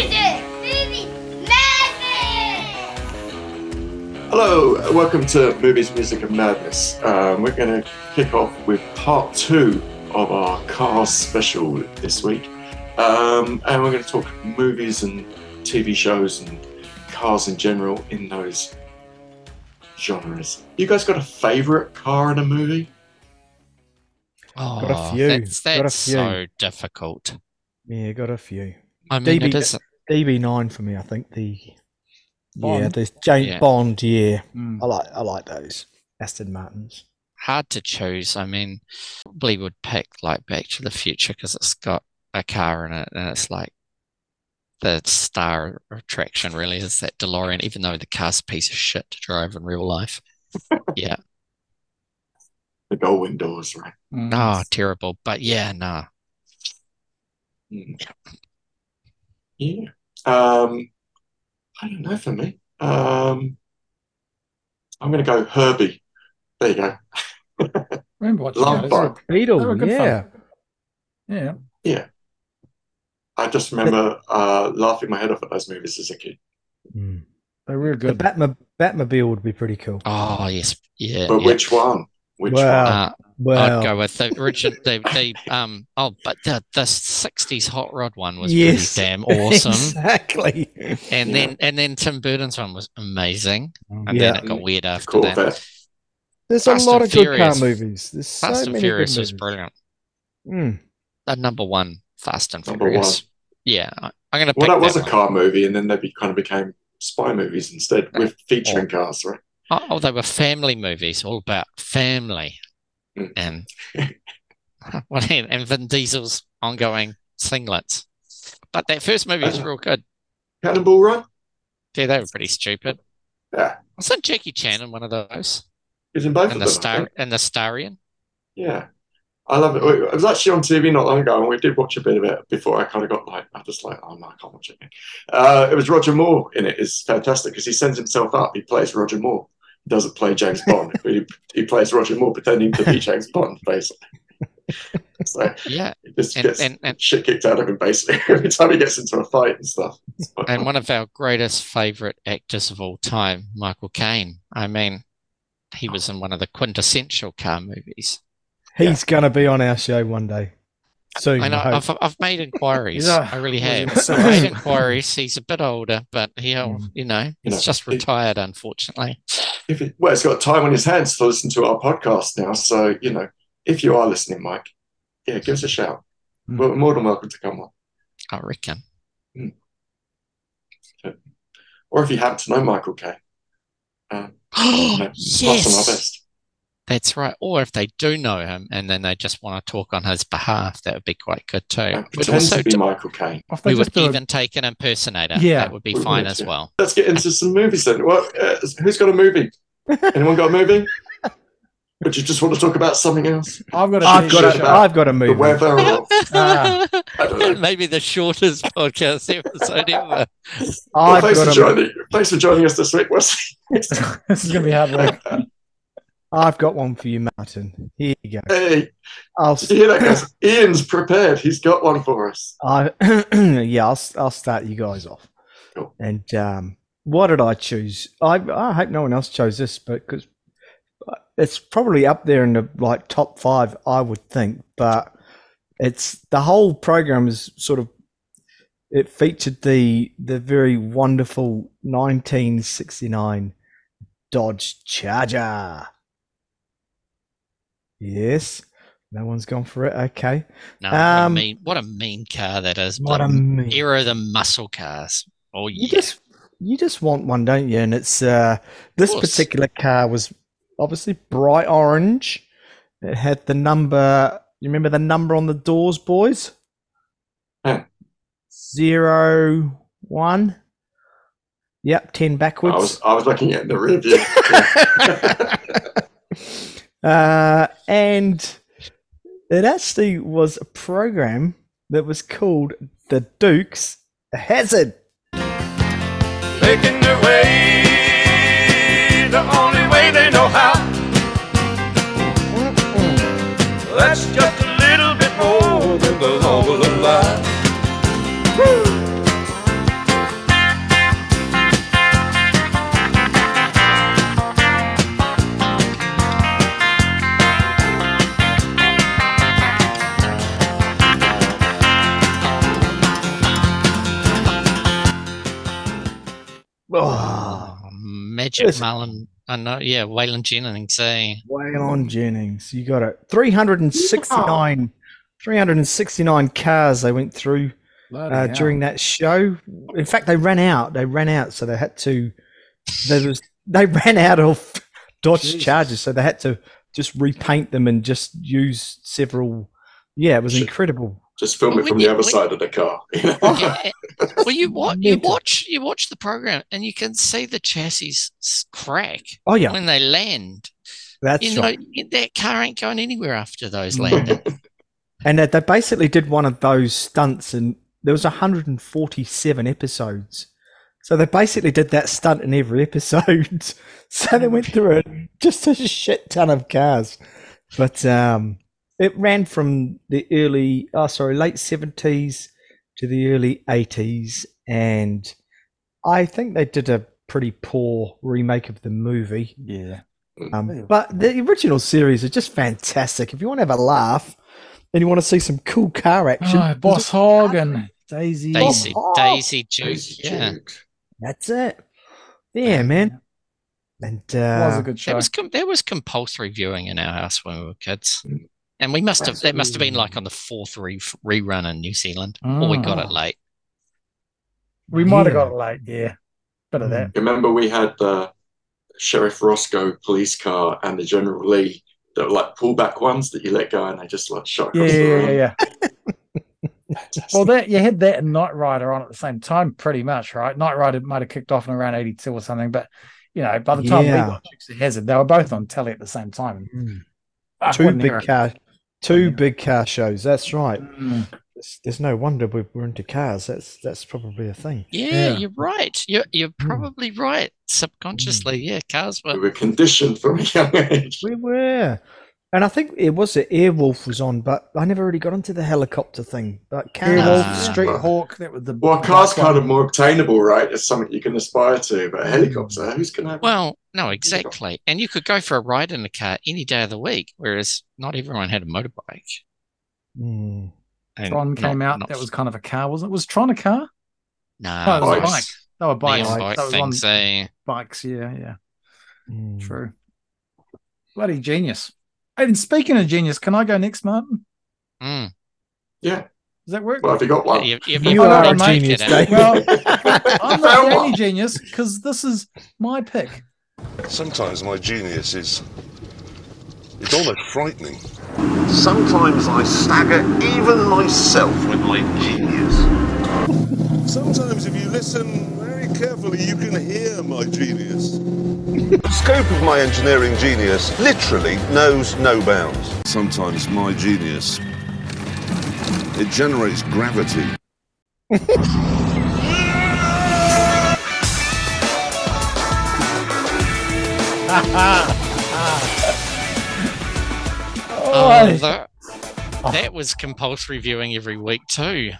Music, movie, madness! Hello, welcome to Movies, Music and Madness. Um, we're going to kick off with part two of our Cars special this week. Um, and we're going to talk movies and TV shows and cars in general in those genres. You guys got a favourite car in a movie? Oh, Got a few, That's, got a few. so difficult. Yeah, got a few. I mean, it DB is. DB9 for me, I think the yeah, Bond? the James Yeah. Bond. Yeah, Mm. I like I like those Aston Martins. hard to choose. I mean, probably would pick like Back to the Future because it's got a car in it, and it's like the star attraction. Really, is that DeLorean, even though the car's a piece of shit to drive in real life. Yeah, The Gull windows, right? Mm. oh, terrible. But yeah, no. Mm. Yeah. Um, I don't know for me. Um, I'm going to go Herbie. There you go. remember watching Love those. Bug. Beetle, They were yeah. fun. Yeah. Yeah. I just remember uh, laughing my head off at those movies as a kid. Mm. They were The good. Batmo- Batmobile would be pretty cool. Oh yes, yeah. But yeah. which one? Which Wow. one? Uh, Well, I'd go with the Richard. The, the um. Oh, but the the '60s hot rod one was Yes. pretty damn awesome. exactly. And Yeah. then and then Tim Burton's one was amazing. And Yeah. then it got weird after that. Corvette. There's Fast a lot and of good car movies. There's so Fast and many Furious good was brilliant. Mm. Uh, number one, Fast and Number Furious. Yeah, I, I'm gonna pick Well, that was a car movie, and then they be, kind of became spy movies instead, with featuring cars, right? Oh, oh, they were family movies, all about family, Mm. and and Vin Diesel's ongoing singlets. But that first movie was real good. Cannonball Run? Yeah, they were pretty stupid. Yeah. Wasn't Jackie Chan in one of those? He's in both of the them. Star and the Starian. Yeah. I love it. It was actually on TV not long ago, and we did watch a bit of it before I kind of got like, I just like, oh no, I can't watch it. Uh, it was Roger Moore in it. It's fantastic because he sends himself up. He plays Roger Moore. He doesn't play James Bond. he, he plays Roger Moore pretending to be James Bond, basically. so Yeah, he just And- gets and- and- shit kicked out of him, basically, every time he gets into a fight and stuff. And one of our greatest favorite actors of all time, Michael Caine. I mean, he was in one of the quintessential car movies. He's gonna be on our show one day. Soon. I know. I hope. I've, I've made inquiries. Yeah. I really have. in I've made inquiries. He's a bit older, but he'll, Mm. you know, he's know, just he- retired, unfortunately. If it, well, it's got time on his hands to listen to our podcast now. So, you know, if you are listening, Mike, yeah, give us a shout. Hmm. We're more than welcome to come on. I reckon. Or if you happen to know Michael Caine, um, you know, pass on our yes, best. That's right. Or if they do know him and then they just want to talk on his behalf, that would be quite good too. Uh, We'd also to be do- Michael Caine. If we would just do a- even take an impersonator. Yeah. that would be We fine as well. Let's get into some movies then. What, uh, who's got a movie? Anyone got a movie? But you just want to talk about something else? I've got a I've got shit a, about I've got a The movie. weather? Or, Ah. I don't know. Maybe the shortest podcast episode ever. Well, I've thanks, for a, joining, thanks for joining us this week, Wesley. this is gonna be hard work. I've got one for you, Martin. Here you go. hey, I'll, did you hear that, guys? Ian's prepared. He's got one for us. I, yeah, I'll, I'll start you guys off. Cool. And um, what did I choose? I, I hope no one else chose this, but because it's probably up there in the like top five, I would think. But it's the whole program is sort of it featured the the very wonderful 1969 Dodge Charger. Yes, no one's gone for it. Okay, No, what, a Um, mean, what a mean car that is. what The a mean- era of the muscle cars. Oh You just you just want one, don't you? And it's uh this particular car was obviously bright orange. It had the number. You remember the number on the doors, boys? Yeah. Zero one. Yep, ten I backwards. was, I was looking at the review. uh, and it actually was a program that was called the Dukes Hazzard. making their way the only way they know how. That's just Magic Yes. Mullen. I know, yeah, Waylon Jennings. Eh? Waylon Jennings, you got it. 369, 369 cars they went through uh, during that show. In fact, they ran out. They ran out, so they had to. There was they ran out of Dodge Jesus. Chargers, so they had to just repaint them and just use several. Yeah, it was incredible. Just film Well, it from when the other when- side of the car. Yeah, well, you watch, you watch, you watch the program, and you can see the chassis crack Oh yeah, when they land. that's you know, right. that car ain't going anywhere after those landing. And they, they basically did one of those stunts, and there was 147 episodes. So they basically did that stunt in every episode. so they went through it, just a shit ton of cars. But um, it ran from the early, oh sorry, late 70s to the early 80s, and I think they did a pretty poor remake of the movie. Yeah. Um, but the original series is just fantastic. If you want to have a laugh and you want to see some cool car action, Oh, Boss Hog and Daisy. Daisy, Oh. Daisy Duke, Daisy yeah, that's it. Yeah, man. And It was a uh, good show. that was com- that was compulsory viewing in our house when we were kids, and we must have that must have been like on the fourth re- rerun in New Zealand, or we got it Oh. late. we might have Yeah. got it late. Yeah. Bit of that. Remember, we had the Sheriff Roscoe police car and the General Lee that were like pullback ones that you let go and they just like shot Yeah, across yeah, the yeah, room. yeah. Fantastic. Well, that you had that and Knight Rider on at the same time, pretty much, right? Knight Rider might have kicked off in around '82 or something, but you know, by the time Yeah. we got Dukes of Hazzard, they were both on telly at the same time. mm, Ah, two big era. car, two Yeah. big car shows. That's right. Mm. There's, there's no wonder we- we're into cars. That's that's probably a thing. Yeah, Yeah. you're right. You're you're Hmm. probably right. Subconsciously, yeah, cars were. we were. were conditioned from a young age. We were. And I think it was the Airwolf was on, but I never really got into the helicopter thing. But cars, Airwolf, Ah. Street Hawk, that was the Well, cars kind of more obtainable, right? It's something you can aspire to, but a helicopter, who's going to have Well, no, exactly. And you could go for a ride in a car any day of the week, whereas not everyone had a motorbike. Mm. And Tron came not- out. not- That was kind of a car, wasn't it? Was Tron a car? no, Oh, it was a bike. They were bikes. neon That bike was on eh? bikes. Yeah, yeah. Mm. True. Bloody genius. And speaking of genius, can I go next, Martin? Mm. Yeah. Does that work? Well, have you got one? You, you, You you are a genius? Dave. Well, I'm not Found the only genius because this is my pick. Sometimes my genius is. It's almost frightening. Sometimes I stagger even myself with my genius. Sometimes, if you listen very carefully, you can hear my genius. The scope of my engineering genius literally knows no bounds. Sometimes my genius. It generates gravity. Oh, that, that was compulsory viewing every week too.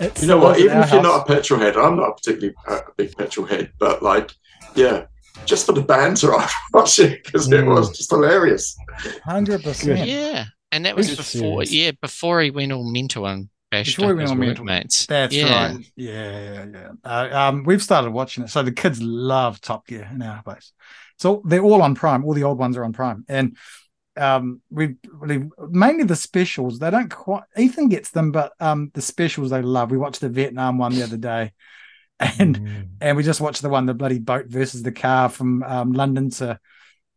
It's You know what? Even our if you're not a petrol head, I'm not a particularly uh, a big petrol head, but like, yeah, just for the banter, I watching it because it Mm. was just hilarious. Hundred percent. Yeah, and that was Good before. series. Yeah, before he went all mental and bashed Before he went his all mental. workmates. That's yeah. right. Yeah, yeah, yeah. Uh, um, we've started watching it, so the kids love Top Gear in our place. So they're all on Prime. All the old ones are on Prime, and um, we we- mainly the specials. They don't quite. Ethan gets them, but um, the specials they love. We watched the Vietnam one the other day, and Mm. and we just watched the one the bloody boat versus the car from um, London to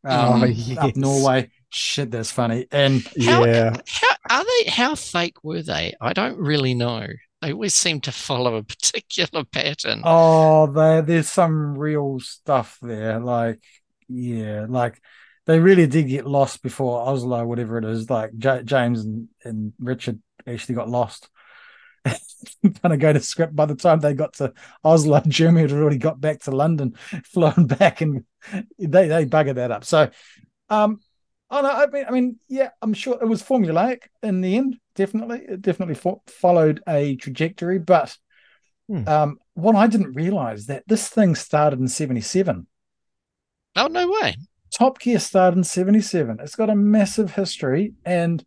um, Oh, up. Norway. Shit, that's funny. And How, Yeah. how are they? How fake were they? I don't really know. They always seem to follow a particular pattern. Oh, there, there's some real stuff there. Like, yeah, like they really did get lost before Oslo, whatever it is. Like J- James and, and Richard actually got lost. Trying to go to script by the time they got to Oslo, Jeremy had already got back to London, flown back, and they they buggered that up. So, um, oh no, I mean, I mean, yeah, I'm sure it was formulaic in the end. Definitely, it definitely fo- followed a trajectory, but Hmm. um, what I didn't realize that this thing started in '77. Oh no way! Top Gear started in '77. It's got a massive history, and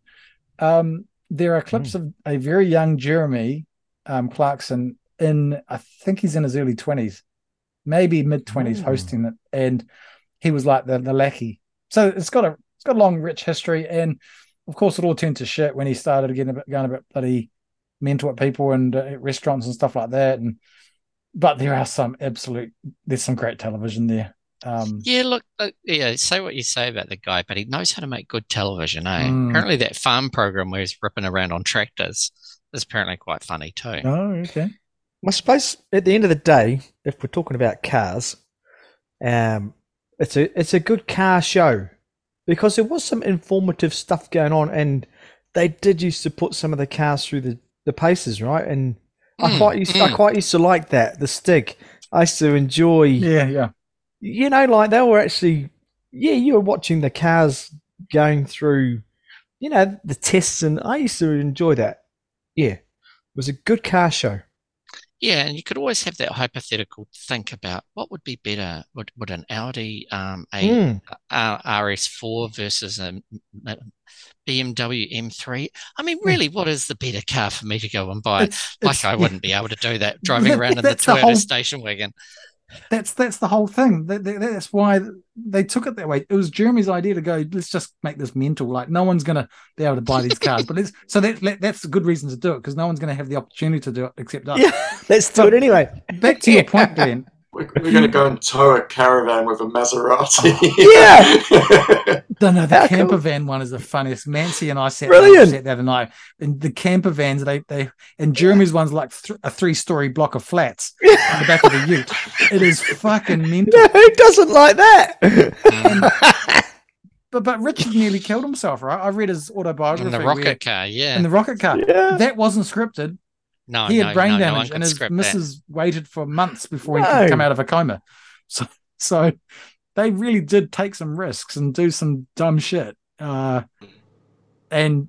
um, there are clips of a very young Jeremy um, Clarkson in, I think he's in his early 20s, maybe mid twenties, Mm. hosting it, and he was like the the lackey. So it's got a it's got a long, rich history, and of course, it all turned to shit when he started getting a bit going a bit bloody mental at people and uh, at restaurants and stuff like that. And but there are some absolute there's some great television there. Um, Yeah, look, uh, yeah, say what you say about the guy, but he knows how to make good television, eh? Mm. Apparently, that farm program where he's ripping around on tractors is apparently quite funny too. oh, okay. I suppose at the end of the day, if we're talking about cars, um, it's a it's a good car show because there was some informative stuff going on, and they did used to put some of the cars through the, the paces, right? And I Mm, quite used I mm. quite used to like that the Stig. I used to enjoy, Yeah, yeah. You know, like they were actually, yeah, you were watching the cars going through, you know, the tests, and I used to enjoy that. Yeah, it was a good car show. Yeah, and you could always have that hypothetical think about what would be better. Would would an Audi um, a Mm. uh, RS4 versus a BMW M3? I mean, really, what is the better car for me to go and buy? It's, Like, it's- I wouldn't be able to do that driving around in the Toyota whole- station wagon. That's that's the whole thing. That, that- that's why they took it that way. It was Jeremy's idea to go. Let's just make this mental. Like no one's going to be able to buy these cars, but it's so that, that that's a good reason to do it because no one's going to have the opportunity to do it except us. Yeah, let's do it anyway. Back to your point, Glenn. We're, we're going to go and tow a caravan with a Maserati. Yeah. No, no, the How camper cool. van one is the funniest. Mancy and I sat Brilliant. sat the other night, and the camper vans they they and Jeremy's one's like th- a three story block of flats on the back of the Ute. It is fucking mental. No, who doesn't like that? But but Richard nearly killed himself, right? I read his autobiography. In the where- rocket car, yeah. in the rocket car. yeah. That wasn't scripted. No, he had no, brain no, no damage, could and his script that. missus waited for months before he could come out of a coma. So, so they really did take some risks and do some dumb shit. Uh, and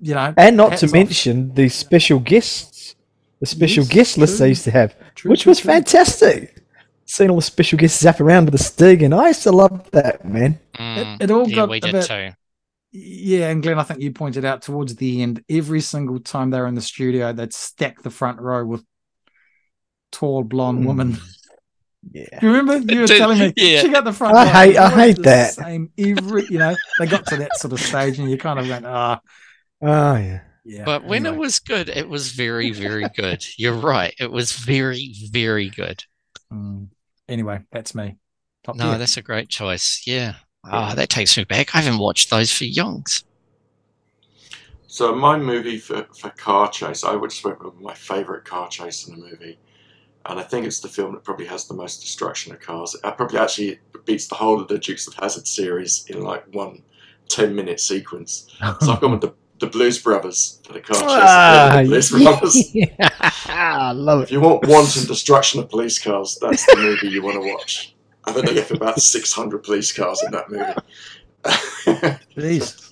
you know, And not to off. mention the special guests, the special Yes, guest list true. they used to have, True, which true, was true. fantastic. Seeing all the special guests zap around with the Stig, and I used to love that, man. Mm, It, it all yeah, got we a did bit, too. Yeah. And Glenn, I think you pointed out towards the end, every single time they were in the studio, they'd stack the front row with tall blonde Mm. women. Yeah. You remember you were Did- telling me? yeah. Check out the front. I hate- I hate the that. Same every, you know, they got to that sort of stage, and you kind of went, ah, Oh yeah. yeah. But when it was good, it was very, very good. You're right. It was very, very good. Mm. anyway, that's me. Top No, Gear. that's a great choice. Yeah. Oh, that takes me back. I haven't watched those for yonks. So my movie for, for car chase, I would just went with my favourite car chase in the movie. And I think it's the film that probably has the most destruction of cars. It probably actually beats the whole of the Dukes of Hazzard series in like one 10 minute sequence. So I've gone with the, the Blues Brothers for the car chase. Ah, the Blues Brothers. yeah. I love it. If you want wanton destruction of police cars, that's the movie you want to watch. I think they get about 600 police cars in that movie. Jeez.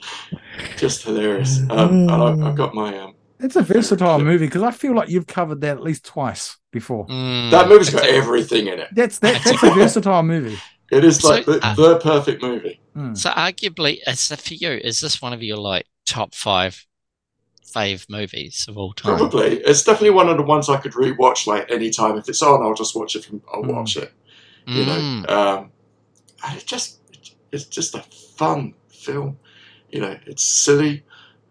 Just hilarious. Um, and I, I've got my um, It's a versatile clip. movie because I feel like you've covered that at least twice before. Mm, that movie's got everything in it. That's that, that's a versatile movie. It is So, like the, uh, the perfect movie. Mm. So arguably, is it for you? Is this one of your like top five fave movies of all time? Probably. It's definitely one of the ones I could rewatch like any time. If it's on, I'll just watch it from I'll Mm. watch it. You know. Mm. Um and it just it's just a fun film. You know, it's silly.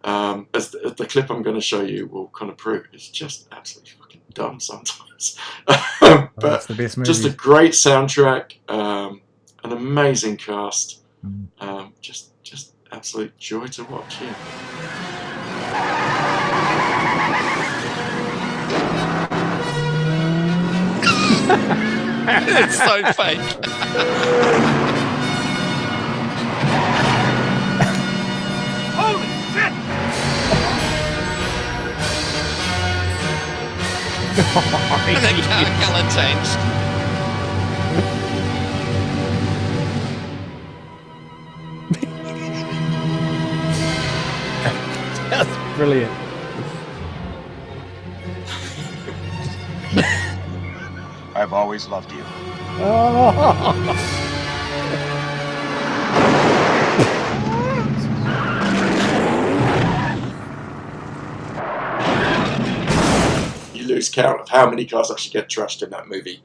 Um, as the, as the clip I'm going to show you will kind of prove, it's just absolutely fucking dumb sometimes. but That's the best movie. just a great soundtrack, um, an amazing cast, Mm. um, just just absolute joy to watch. Yeah. it's so fake. Holy shit! and then color changed. That's brilliant. I've always loved you. Oh. you lose count of how many cars actually get trashed in that movie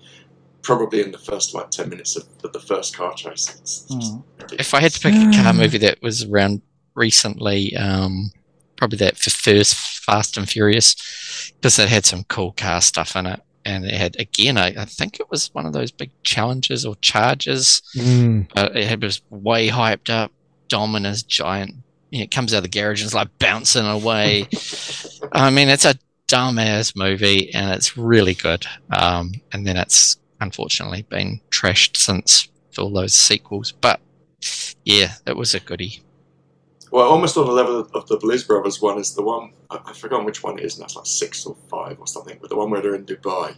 probably in the first like ten minutes of, of the first car chase. It's just Hmm. If I had to pick a car movie that was around recently, um, probably that for first Fast and Furious, because it had some cool car stuff in it. And it had, again, I, I think it was one of those big challenges or charges. Mm. Uh, it had- was way hyped up. Dominus giant. You know, it comes out of the garage and it's like bouncing away. I mean, it's a dumbass movie and it's really good. Um, and then it's unfortunately been trashed since all those sequels. But yeah, it was a goodie. Well, almost on the level of, of the Blues Brothers one is the one I, I've forgotten which one it is. And that's like six or five or something. But the one where they're in Dubai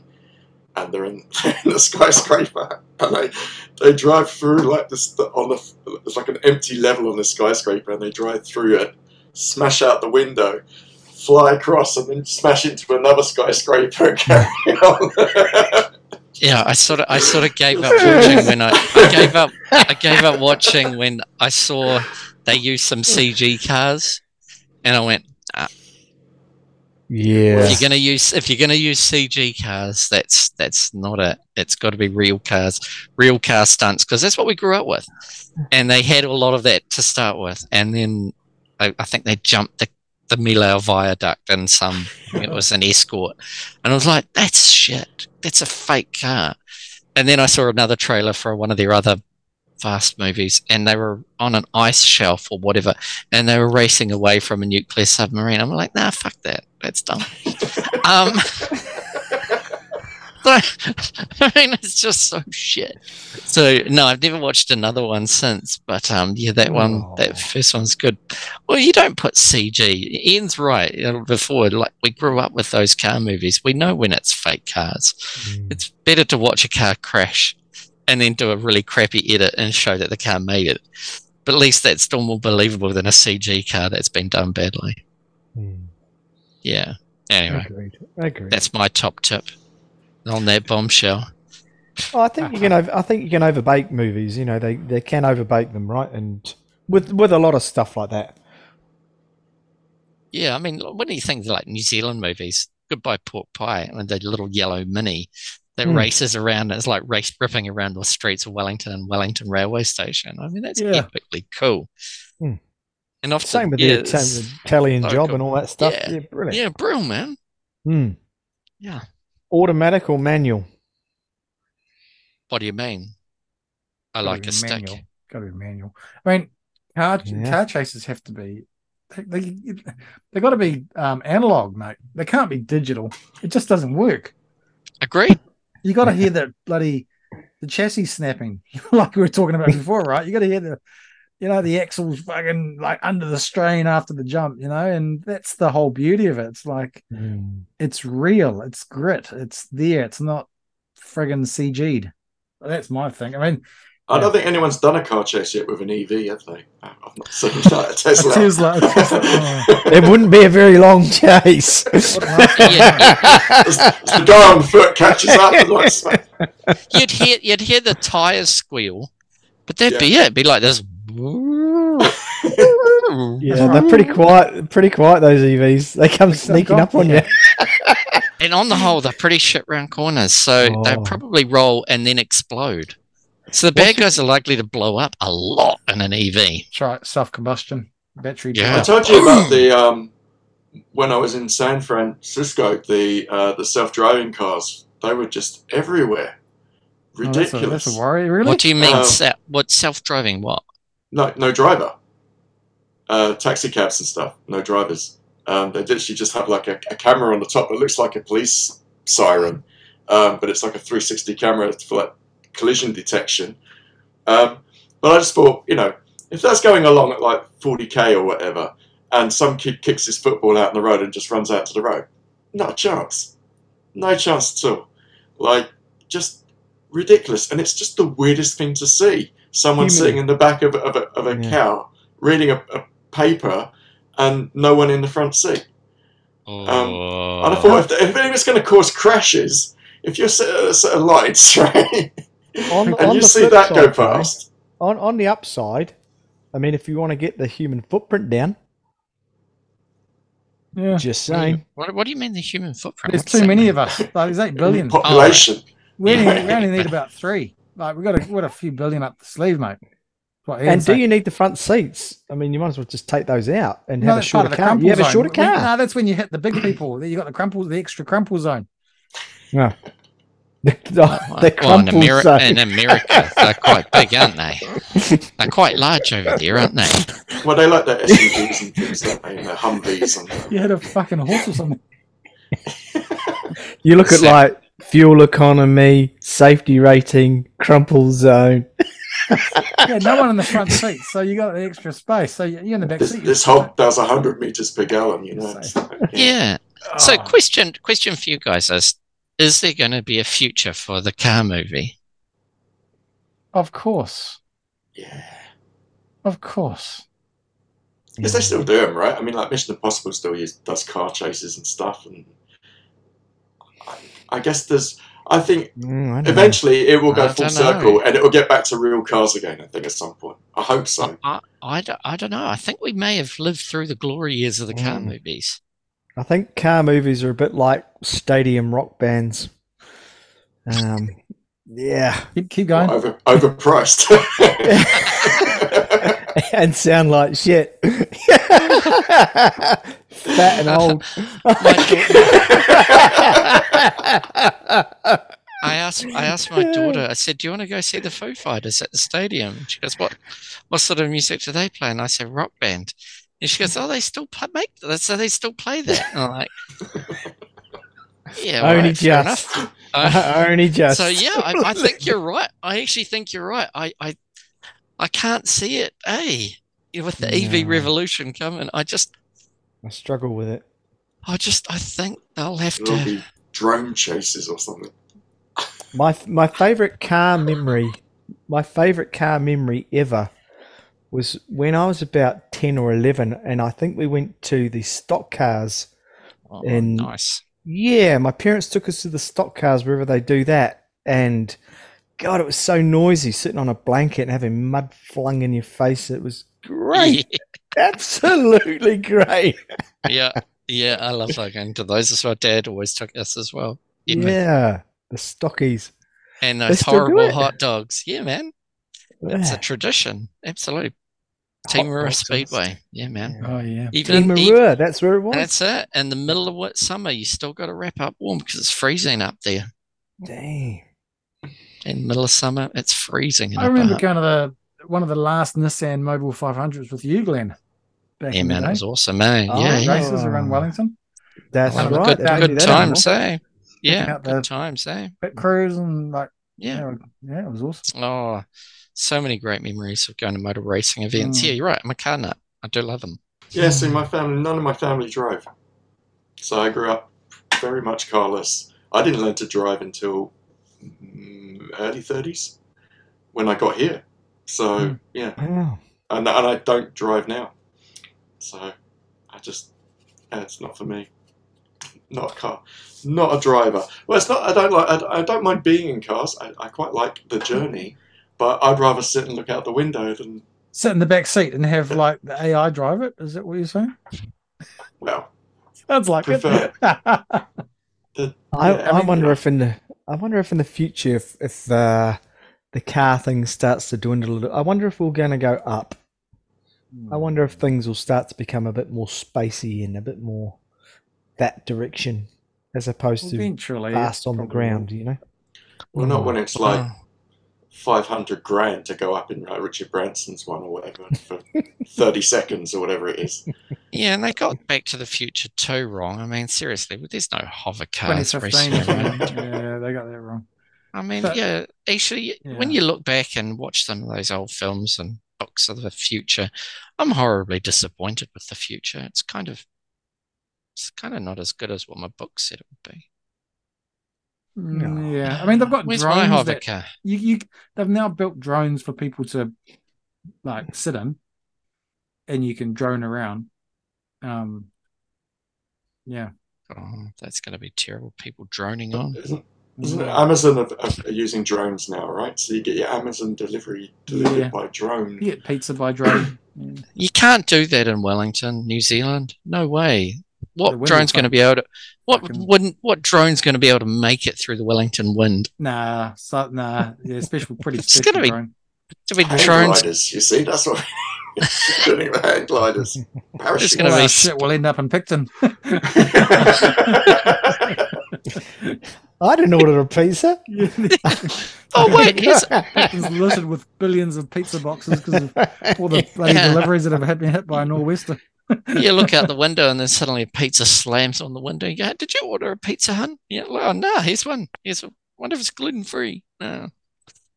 and they're in, in the skyscraper and they they drive through like this the, on the it's like an empty level on the skyscraper and they drive through it, smash out the window. Fly across and then smash into another skyscraper and carry on. Yeah, I sort of I sort of gave up watching when I, I gave up I gave up watching when I saw they used some CG cars, and I went, ah, Yeah. if you're gonna use if you're gonna use CG cars, that's that's not it. It's got to be real cars, real car stunts, because that's what we grew up with, and they had a lot of that to start with, and then I, I think they jumped the the Millau viaduct and some it was an escort, and I was like, that's shit. That's a fake car. And then I saw another trailer for one of their other fast movies, and they were on an ice shelf or whatever, and they were racing away from a nuclear submarine. I'm like, nah, fuck that. That's dumb. um, I mean, it's just so shit. So no, I've never watched another one since. But um, yeah, that one, Oh. that first one's good. Well, you don't put CG. Ian's right. Before, like we grew up with those car movies. We know when it's fake cars. Mm. It's better to watch a car crash and then do a really crappy edit and show that the car made it. But at least that's still more believable than a CG car that's been done badly. Mm. Yeah. Anyway, Agreed. Agreed. that's my top tip on that bombshell. Oh, I think you can. Over, I think you can overbake movies. You know, they they can overbake them, right? And with with a lot of stuff like that. Yeah, I mean, when do you think like New Zealand movies, Goodbye Pork Pie, and the little yellow mini that Hmm. races around, it's like race ripping around the streets of Wellington and Wellington Railway Station. I mean, that's Yeah. epically cool. Hmm. And often, Same with yeah, the it's- same with Italian so job and all that stuff. Yeah. Yeah, brilliant. yeah, brilliant, man. Mm. Yeah. Automatic or manual? What do you mean? I Gotta like be a stick. manual. Got to be manual. I mean, car Yeah. car chases have to be. They they, they got to be um, analog, mate. They can't be digital. It just doesn't work. Agreed. You got to hear the bloody the chassis snapping, like we were talking about before, right? You got to hear the, you know, the axles fucking like under the strain after the jump, you know, and that's the whole beauty of it. It's like Mm. it's real, it's grit, it's there, it's not friggin' CG'd. That's my thing. I mean, I don't think anyone's done a car chase yet with an EV, have they? Uh, I've not seen that. A Tesla. a Tesla, a Tesla oh. It wouldn't be a very long chase. Yeah, As, as the guy on foot catches up and like, smack- You'd hear you'd hear the tires squeal, but that'd be it. It'd be like this. yeah, they're pretty quiet. Pretty quiet. Those EVs. They come sneaking up on you. And on the whole, they're pretty shit round corners, so Oh. they probably roll and then explode. So the bad guys are likely to blow up a lot in an EV. That's right, self combustion, battery. Yeah. I told you about the um, when I was in San Francisco, the uh, the self driving cars. They were just everywhere. Oh, that's, a, Ridiculous. that's a worry, really. What do you mean? Um, se- what self-driving? What? no, no driver. Uh, taxi cabs and stuff. No drivers. Um, they literally just have like a, a camera on the top that looks like a police siren, um, but it's like a 360 camera for like collision detection. Um, but I just thought, you know, if that's going along at like 40k or whatever, and some kid kicks his football out in the road and just runs out to the road, not a chance. No chance at all. Like, just ridiculous. And it's just the weirdest thing to see. Someone Human. sitting in the back of, of a, of a Yeah. cow reading a, a paper and no one in the front seat. Oh, And I thought, if, if it's going to cause crashes, if you're set at a set of lights, right, On, and on you the see flip that go side, though, past, on on the upside, I mean, if you want to get the human footprint down, yeah. just what, do you, saying. what, what do you mean the human footprint? There's What's too many mean? of us. Like, there's eight billion. population. Oh, we only, we only need about three. Like we got a, we got a few billion up the sleeve, mate. And do you need the front seats? I mean, you might as well just take those out and No, have a that's part shorter car. You have a zone. shorter car. No, that's when you hit the big people. You got the crumple, the extra crumple zone. No. the, the Well, in, Ameri- zone. in America, they're quite big, aren't they? They're quite large over there, aren't they? Well, they like their SUVs and things, don't they? And their Humvees and You had a fucking horse or something. You look at like fuel economy, safety rating, crumple zone. Yeah, no one in the front seat, so you got the extra space. So you're in the back this, seat. this hog does 100 meters per gallon, you know. So, Yeah. So, Oh. question question for you guys is: Is there going to be a future for the car movie? Of course, yeah. of course. Because they still do them, right? I mean, like Mission Impossible still use, does car chases and stuff, and I, I guess there's. I think Mm, I don't know. eventually it will go I full don't know. circle, and it will get back to real cars again. I think at some point. I hope so. I, I, don't, I don't know. I think we may have lived through the glory years of the car Mm. movies. I think car movies are a bit like stadium rock bands. Um, yeah, Keep, keep going. Over, overpriced. and sound like shit. Fat and old. I asked I asked my daughter. I said, "Do you want to go see the Foo Fighters at the stadium?" She goes, "What? What sort of music do they play?" And I said, "Rock band." And she goes, "Oh, they still play, make that? So they still play that?" And I'm like, "Yeah, all Only right, just. Uh, Only just. so yeah, I, I think you're right. I actually think you're right. I I, I can't see it. Hey, with the EV revolution coming, I just I struggle with it. I just I think they'll have There'll to. be drone chases or something. My my favorite car memory, my favorite car memory ever, was when I was about ten or eleven, and I think we went to the stock cars. Oh, And- nice. Yeah, my parents took us to the stock cars wherever they do that, and God, it was so noisy sitting on a blanket and having mud flung in your face. It was great, absolutely great. yeah, yeah, I love going to those as well. Dad always took us as well. Yeah. Yeah, the stockies. and those horrible hot dogs. Yeah, man, it's a tradition. Absolutely. Hot Te Marua dogs, Speedway. Yeah, man. Oh yeah. Even, In even Marua, that's where it was. that's it. In the middle of what summer, you still got to wrap up warm because it's freezing up there. Dang. In the middle of summer, it's freezing. in I remember park. going to the one of the last Nissan Mobil 500s with you, Glenn. Back Yeah, in the man, it was awesome, man. Oh, yeah, yeah. yeah. races around Wellington. That's One of the right. good, they don't do good times, eh? Yeah, out the- good times, eh? Pit crews and like Yeah. yeah, yeah, it was awesome. Oh, so many great memories of going to motor racing events. Mm. Yeah, you're right. I'm a car nut. I do love them. Yeah, see, my family, none of my family drove. So I grew up very much carless. I didn't learn to drive until mm, early 30s when I got here. So, Hmm. yeah, Oh, and, and I don't drive now. So I just, yeah, it's not for me. Not a car, not a driver. Well, it's not, I don't like, I, I don't mind being in cars. I, I quite like the journey, but I'd rather sit and look out the window than, Sit in the back seat and have like the AI drive it. Is that what you're saying? well, Sounds like Prefer. it. I, Yeah, I, I mean, wonder yeah. if in the I wonder if in the future if if uh, the car thing starts to dwindle a little. I wonder if we're going to go up. I wonder if things will start to become a bit more spacey and a bit more that direction, as opposed to fast on the ground. You know. well, not when it's like, Oh, 500 grand to go up in uh, Richard Branson's one or whatever for 30 seconds or whatever it is. yeah, and they got Back to the Future too wrong. I mean, seriously, there's no hover cars racing around. yeah, they got that wrong. I mean, But- yeah, actually, when you look back and watch some of those old films and books of the future, I'm horribly disappointed with the future. It's kind of, it's kind of not as good as what my book said it would be. Mm, Yeah, I mean they've got Where's my drones hover that you, you they've now built drones for people to like sit in, and you can drone around. Um, yeah, Oh, that's going to be terrible. People droning on. Isn't, isn't it? Amazon are, are using drones now, right? So you get your Amazon delivery delivered Yeah. by drone. you get pizza by drone. Yeah. You can't do that in Wellington, New Zealand. No way. What drone's going to be able to what fucking- wouldn't what drone's going to be able to make it through the Wellington wind? Nah, so, nah, yeah, special, pretty It's special gonna be- drone. To be drones, gliders, you see, that's what doing the hang gliders. Parachute. gonna Oh, be shit, we'll end up in Picton. I didn't order a pizza. oh wait, here's Picton's littered with billions of pizza boxes because of all the bloody Yeah. deliveries that have had been hit by a nor'wester. You look out the window and then suddenly a pizza slams on the window. You go, "Did you order a pizza, hun?" Yeah, well, no, here's one. Here's one. Wonder if it's gluten free. No,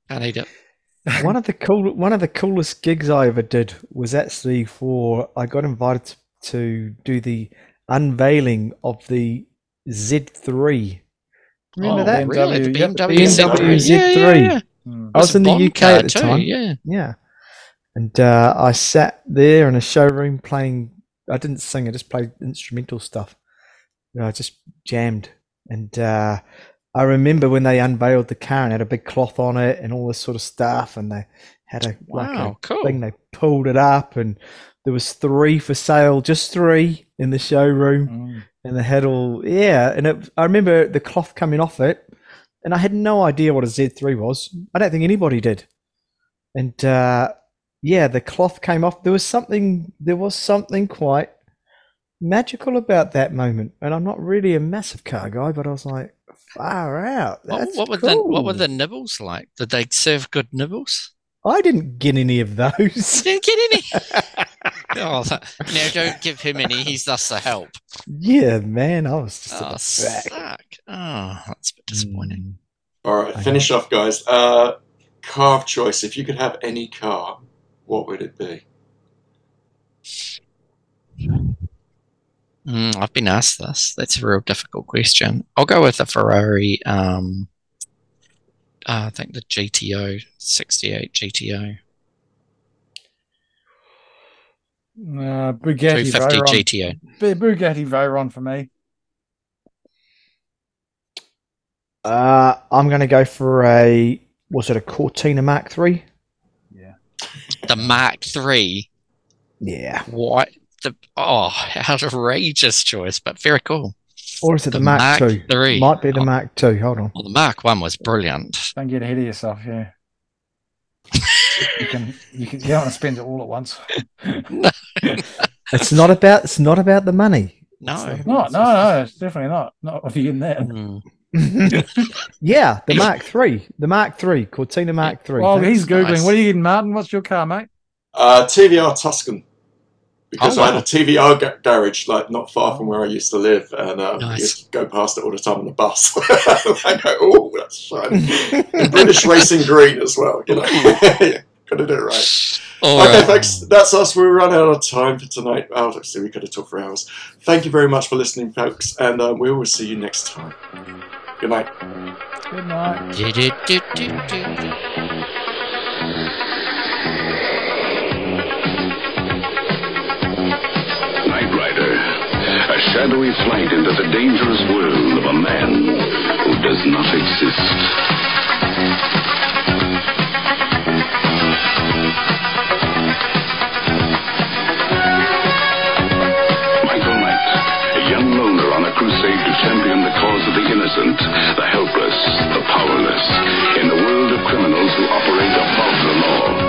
can't eat it. one of the cool one of the coolest gigs I ever did was actually for I got invited to do the unveiling of the Z3. Remember Oh, that? BMW, Really, the yep. BMW, BMW Z3. Yeah, yeah, Z3. yeah. Hmm. I was It's in the UK at the too, time. Yeah. Yeah. And uh, I sat there in a showroom playing. I didn't sing. I just played instrumental stuff. You know, I just jammed. And uh, I remember when they unveiled the car and had a big cloth on it and all this sort of stuff. And they had a like a cool. thing. They pulled it up, and there was three for sale, just three in the showroom Mm. and they had all yeah and it, i remember the cloth coming off it and i had no idea what a z3 was i don't think anybody did and uh yeah the cloth came off there was something there was something quite magical about that moment and i'm not really a massive car guy but i was like far out What, that's what were the what were the nibbles like? Did they serve good nibbles? i didn't get any of those Didn't get any. oh, that, no, don't give him any. He's thus the help. yeah man i was just Oh, at the back. suck. Oh, that's a bit disappointing. All right, finish off, guys. Uh, car of choice. If you could have any car, what would it be? Mm, I've been asked this. That's a real difficult question. I'll go with a Ferrari. Um, uh, I think the GTO 68 GTO Uh, Bugatti 250 Veyron. GTO. B- Bugatti Veyron for me. uh i'm gonna go for a was it a cortina mark 3 The Mark Three. yeah What the? Oh, outrageous choice, but very cool. Or is it the, The Mark, Mark 2? III. Might be the Oh. Mark 2. Hold on. Well, the Mark One was brilliant. Don't get ahead of yourself, yeah. you can you can you don't want to spend it all at once. It's not about it's not about the money. No. No, no, no, it's definitely not. Not if you're getting that. Mm. yeah, the Mark 3. The Mark 3. Cortina Mark 3. Well, Thanks. he's googling. Nice. What are you getting, Martin? What's your car, mate? Uh, TVR Tuscan. Because Oh, I had a TVR ga- garage like not far from where I used to live, and um, Nice. I used to go past it all the time on the bus. I go, oh, that's shiny. British racing green as well, you know. Yeah, gotta do it right. All okay, right. thanks. That's us. We run out of time for tonight. Oh, let's see, we could have talked for hours. Thank you very much for listening, folks, and um, we will see you next time. Good night. Good night. Do-do-do-do-do. Rider, a shadowy flight into the dangerous world of a man who does not exist. Michael Knight, a young loner on a crusade to champion the cause of the innocent, the helpless, the powerless, in a world of criminals who operate above the law.